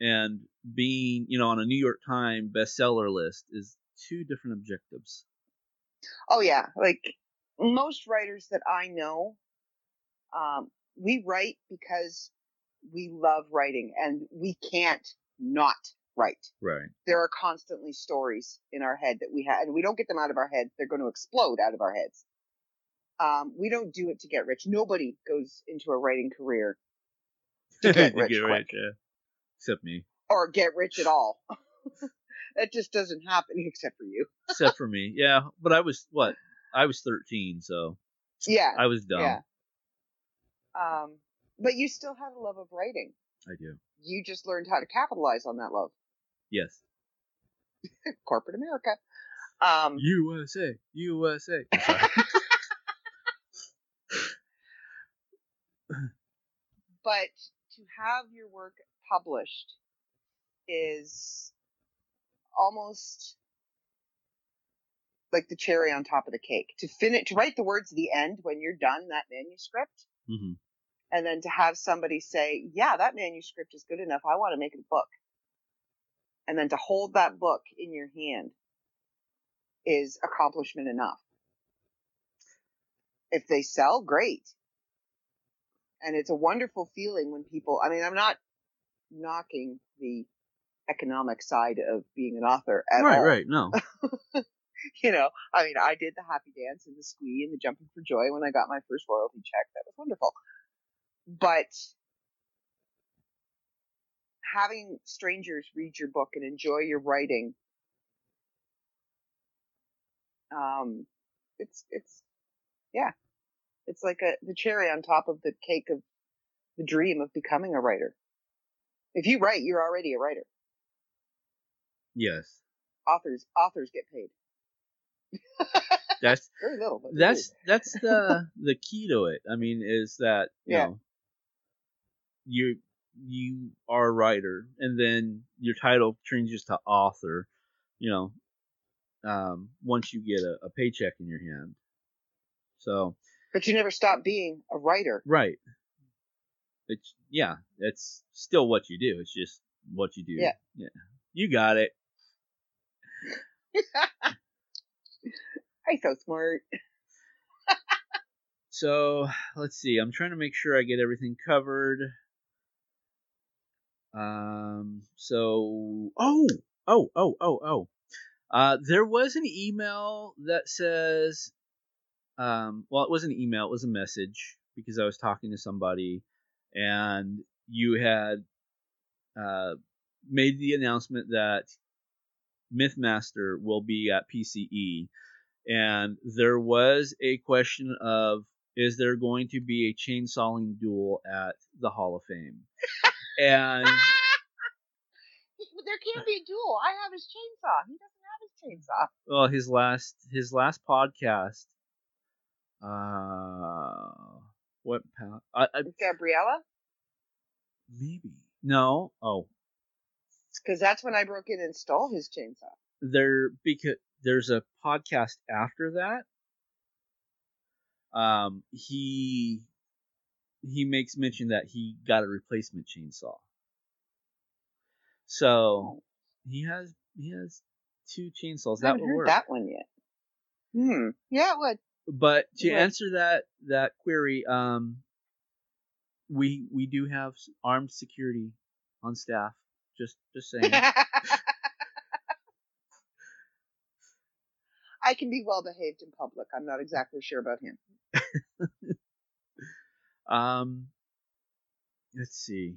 and being, you know, on a New York Times bestseller list is two different objectives. Oh yeah. Like most writers that I know, um, we write because we love writing and we can't not write. Right. There are constantly stories in our head that we have, and we don't get them out of our heads. They're going to explode out of our heads. Um, we don't do it to get rich. Nobody goes into a writing career to get rich get rich, yeah. Except me. or get rich at all. that just doesn't happen except for you. Except for me. Yeah. But I was what? I was thirteen, so Yeah. I was dumb. Yeah. Um, but you still have a love of writing. I do. You just learned how to capitalize on that love. Yes. Corporate America. Um, USA. USA. But to have your work published is almost like the cherry on top of the cake. To finish, to write the words at the end when you're done that manuscript, hmm and then to have somebody say, "Yeah, that manuscript is good enough. I want to make a book," and then to hold that book in your hand is accomplishment enough. If they sell, great. And it's a wonderful feeling when people, I mean, I'm not knocking the economic side of being an author at Right, all. right. No. You know, I mean, I did the happy dance and the squee and the jumping for joy when I got my first royalty check. That was wonderful. But having strangers read your book and enjoy your writing, um, it's, it's, yeah, it's like a, the cherry on top of the cake of the dream of becoming a writer. If you write, you're already a writer. Yes. Authors, authors get paid. That's Very little, that's that's the the key to it. I mean, is that you Yeah. know you you are a writer, and then your title changes to author. You know, um, once you get a, a paycheck in your hand. So but you never stop being a writer. right, it's yeah, it's still what you do. It's just what you do. Yeah. yeah. You got it. Hey, so smart. So let's see. I'm trying to make sure I get everything covered. Um. So oh oh oh oh oh. Uh, there was an email that says, um, well, it wasn't an email. It was a message because I was talking to somebody, and you had uh, made the announcement that Mythmaster will be at PCE, and there was a question of is there going to be a chainsawing duel at the Hall of Fame? And there can't be a duel. I have his chainsaw. He doesn't have his chainsaw. well, his last his last podcast, uh, what pa- I, I, With Gabriella? maybe no oh Because that's when I broke in and stole his chainsaw. there because there's a podcast after that. Um, he he makes mention that he got a replacement chainsaw. So he has he has two chainsaws. I That would work. that one yet. Hmm. Yeah, it would. But to Right. answer that that query, um, we we do have armed security on staff. Just just saying. I can be well behaved in public. I'm not exactly sure about him. um, let's see.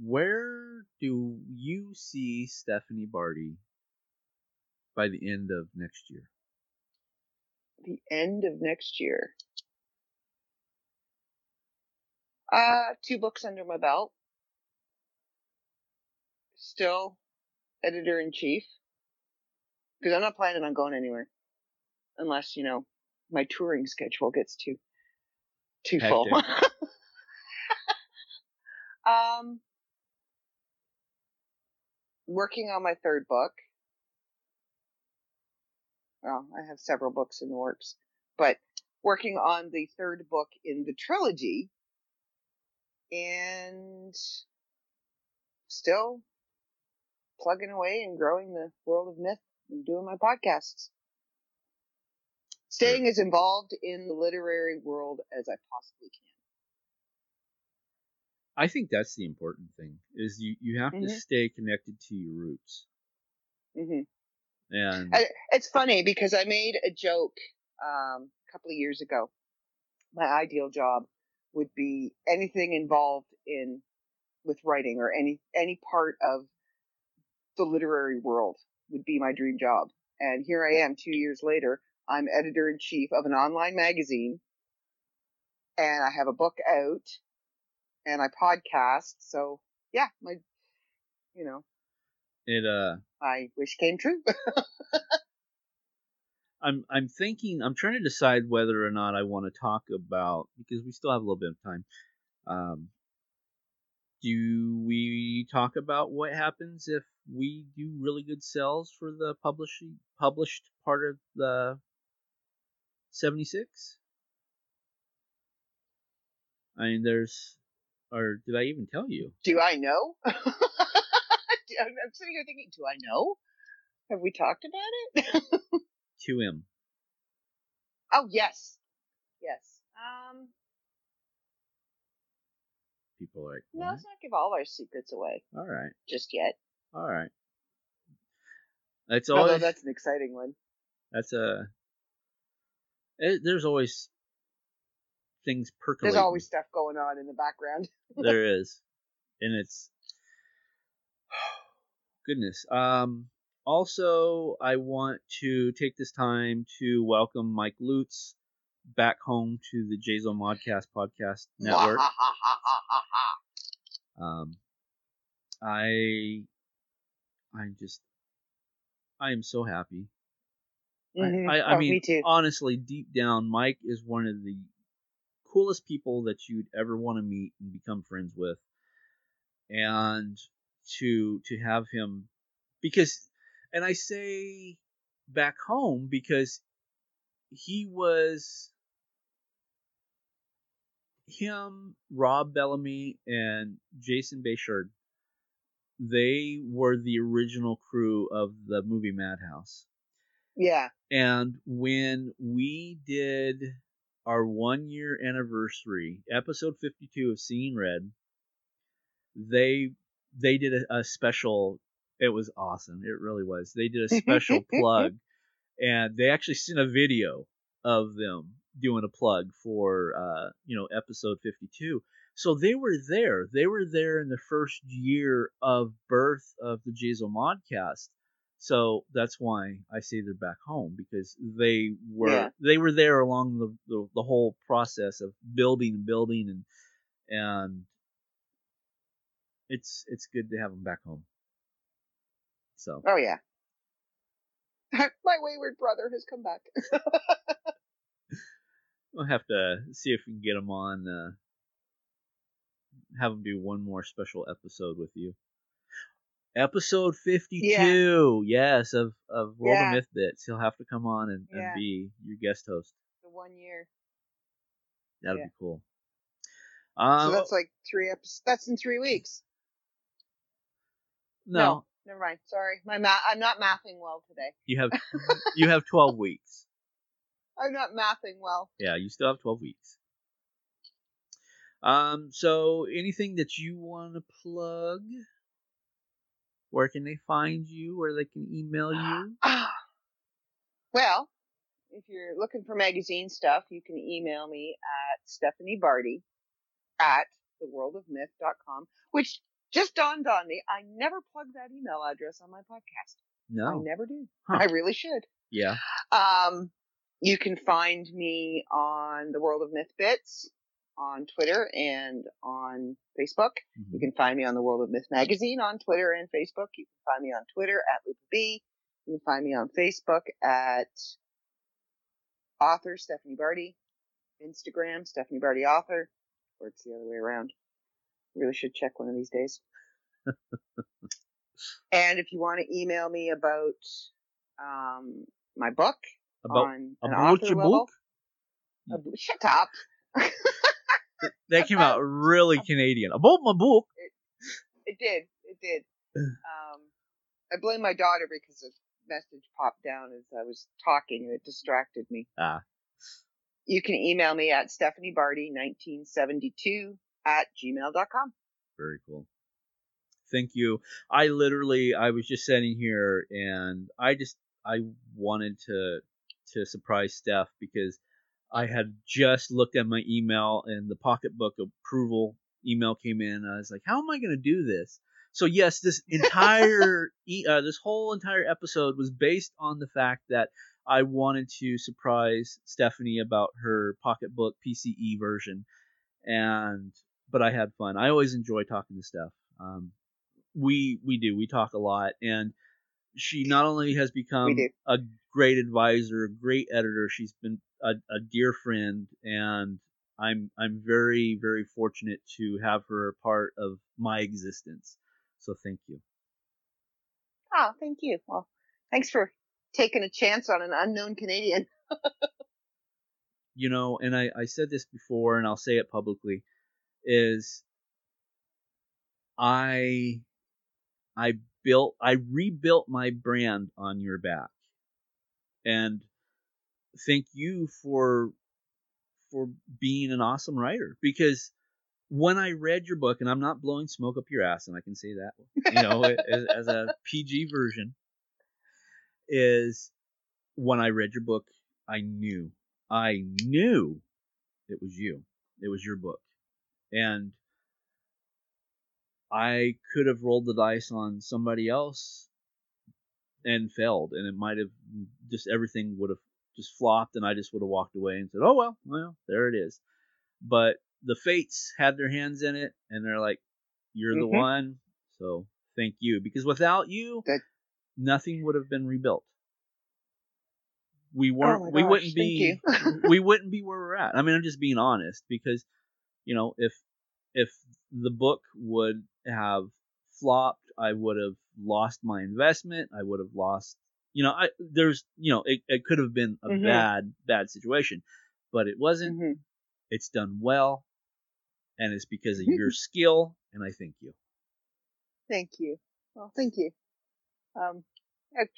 Where do you see Stephanie Barty by the end of next year? The end of next year. Uh, two books under my belt. Still editor in chief. Because I'm not planning on going anywhere. Unless, you know, my touring schedule gets too, too full. um, working on my third book. Well, I have several books in the works, but working on the third book in the trilogy and still plugging away and growing the world of myth and doing my podcasts. Staying as involved in the literary world as I possibly can. I think that's the important thing is you you have to Mhm. stay connected to your roots. can. hmm And I, it's funny because I made a joke um, a couple of years ago. My ideal job would be anything involved in with writing or any any part of the literary world would be my dream job. And here I am, two years later. I'm editor in chief of an online magazine, and I have a book out, and I podcast. So yeah, my you know it uh my wish came true. I'm I'm thinking I'm trying to decide whether or not I want to talk about because we still have a little bit of time. Um, do we talk about what happens if we do really good sales for the publishing published part of the 76? I mean, there's, or did I even tell you? Do I know? I'm I'm sitting here thinking, do I know? Have we talked about it? 2M. oh yes, yes. Um, People are like, no, what? let's not give all our secrets away all right, just yet. all right. That's Although that's an exciting one. that's a. It, there's always things percolating. There's always stuff going on in the background. there is, and it's goodness. Um. Also, I want to take this time to welcome Mike Lutz back home to the JZO Modcast podcast network. Um, I, I'm just, I am so happy. Mhm. I, I, I Oh, mean, me too. honestly, deep down, Mike is one of the coolest people that you'd ever want to meet and become friends with, and to to have him because, and I say back home because he was him, Rob Bellamy, and Jason Bayshard. They were the original crew of the movie Madhouse. Yeah. And when we did our one year anniversary, episode 52 of Seeing Red, they they did a, a special. It was awesome. It really was. They did a special plug, and they actually sent a video of them doing a plug for uh, you know episode 52. So they were there. They were there in the first year of birth of the JZO Modcast. So that's why I say they're back home because they were Yeah. they were there along the, the the whole process of building and building and and it's it's good to have them back home. So Oh yeah. My wayward brother has come back. we'll have to see if we can get him on. Uh, have him do one more special episode with you. Episode fifty-two, yes, of of World Yeah. of Myth Bits. He'll have to come on and, Yeah. and be your guest host. the one year. That'll Yeah. be cool. Um, so that's like three episodes. That's in three weeks. no, Never mind. Sorry. My math. I'm not mathing well today. you have you have twelve weeks. I'm not mathing well. Yeah, you still have twelve weeks. Um, so anything that you want to plug? Where can they find you? Where they can email you? well, if you're looking for magazine stuff, you can email me at Stephanie Barty at theworldofmyth.com, which just dawned on me. I never plug that email address on my podcast. No. I never do. Huh. I really should. Yeah. Um, you can find me on the World of Myth Bits on Twitter and on Facebook. Mhm. You can find me on the World of Myth magazine on Twitter and Facebook. You can find me on Twitter at Lupa B. You can find me on Facebook at author Stephanie Barty, Instagram Stephanie Barty author, or it's the other way around. Really should check one of these days. and if you want to email me about um, my book About on an about author your level, book? uh, shut up. That came out really Canadian. About my book. It did. It did. Um, I blame my daughter because a message popped down as I was talking and it distracted me. Ah. You can email me at stephaniebarty1972 at gmail.com. Very cool. Thank you. I literally, I was just sitting here and I just, I wanted to, to surprise Steph because I had just looked at my email and the pocketbook approval email came in. I was like, how am I going to do this? So yes, this entire, e- uh, this whole entire episode was based on the fact that I wanted to surprise Stephanie about her pocketbook PCE version, and but I had fun. I always enjoy talking to Steph. Um, we we do we talk a lot, and she not only has become a great advisor, a great editor, she's been a, a dear friend, and I'm I'm very very fortunate to have her a part of my existence. So thank you. Oh, thank you. Well, thanks for taking a chance on an unknown Canadian. you know, and I, I said this before and I'll say it publicly, is I I built I rebuilt my brand on your back. And thank you for for being an awesome writer because when I read your book, and I'm not blowing smoke up your ass, and I can say that, you know, as, as a PG version, is when I read your book, I knew, I knew it was you. It was your book. And I could have rolled the dice on somebody else and failed, and it might have just everything would have just flopped, and I just would have walked away and said, "Oh well, well, there it is." But the fates had their hands in it, and they're like, "You're the Mhm. one." So thank you, because without you, That- nothing would have been rebuilt. We weren't. Oh my we gosh, wouldn't be. we wouldn't be where we're at. I mean, I'm just being honest because, you know, if if the book would have flopped, I would have lost my investment. I would have lost. You know, I there's you know it, it could have been a Mhm. bad bad situation, but it wasn't. Mhm. It's done well, and it's because of your skill, and I thank you. Thank you. Well, thank you. Um, I-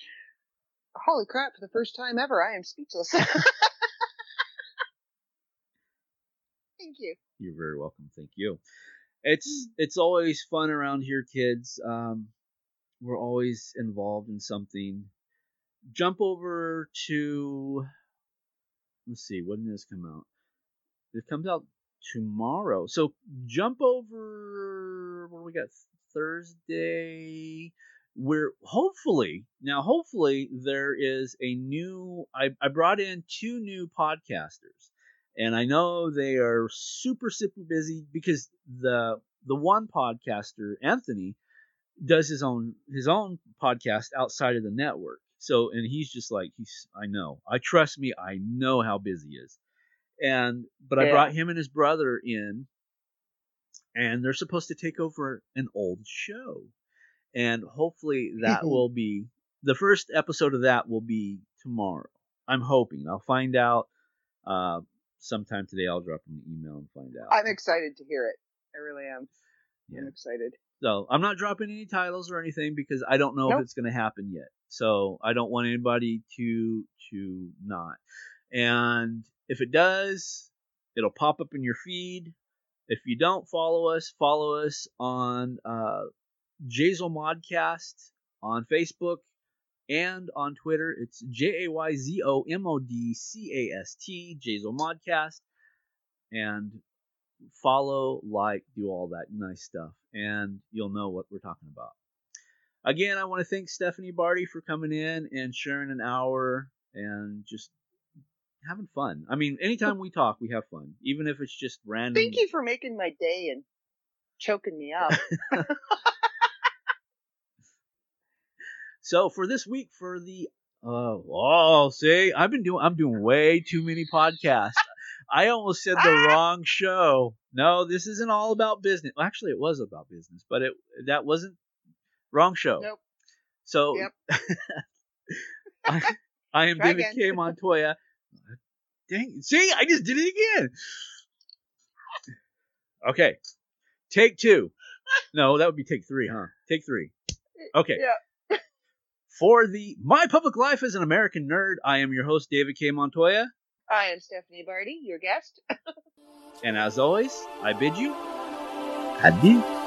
holy crap! For the first time ever, I am speechless. thank you. You're very welcome. Thank you. It's it's always fun around here, kids. Um, we're always involved in something. Jump over to let's see, when does this come out? It comes out tomorrow. So jump over what do we got? Thursday. We're hopefully now hopefully there is a new I, I brought in two new podcasters and I know they are super super busy because the the one podcaster Anthony does his own his own podcast outside of the network. So and he's just like he's I know I trust me I know how busy he is, and but I brought him and his brother in, and they're supposed to take over an old show, and hopefully that will be the first episode of that will be tomorrow. I'm hoping I'll find out. Uh, sometime today I'll drop him an email and find out. I'm excited to hear it. I really am. Yeah. I'm excited. So I'm not dropping any titles or anything because I don't know Nope. if it's going to happen yet. So I don't want anybody to to not. And if it does, it'll pop up in your feed. If you don't follow us, follow us on uh, JayZO Modcast on Facebook and on Twitter. It's J A Y Z O M O D C A S T, JayZO Modcast. And follow, like, do all that nice stuff, and you'll know what we're talking about. Again, I want to thank Stephanie Barty for coming in and sharing an hour and just having fun. I mean, anytime we talk, we have fun, even if it's just random. Thank you for making my day and choking me up. so for this week, for the uh, oh, see, I've been doing, I'm doing way too many podcasts. I almost said the ah! wrong show. No, this isn't all about business. Well, actually, it was about business, but it that wasn't wrong show. Nope. So, Yep. I, I am David again. K. Montoya. Dang, see, I just did it again. Okay, take two. No, that would be take three, huh? Take three. Okay. Yeah. For the My Public Life as an American Nerd, I am your host, David K. Montoya. I am Stephanie Barty, your guest. And as always, I bid you adieu.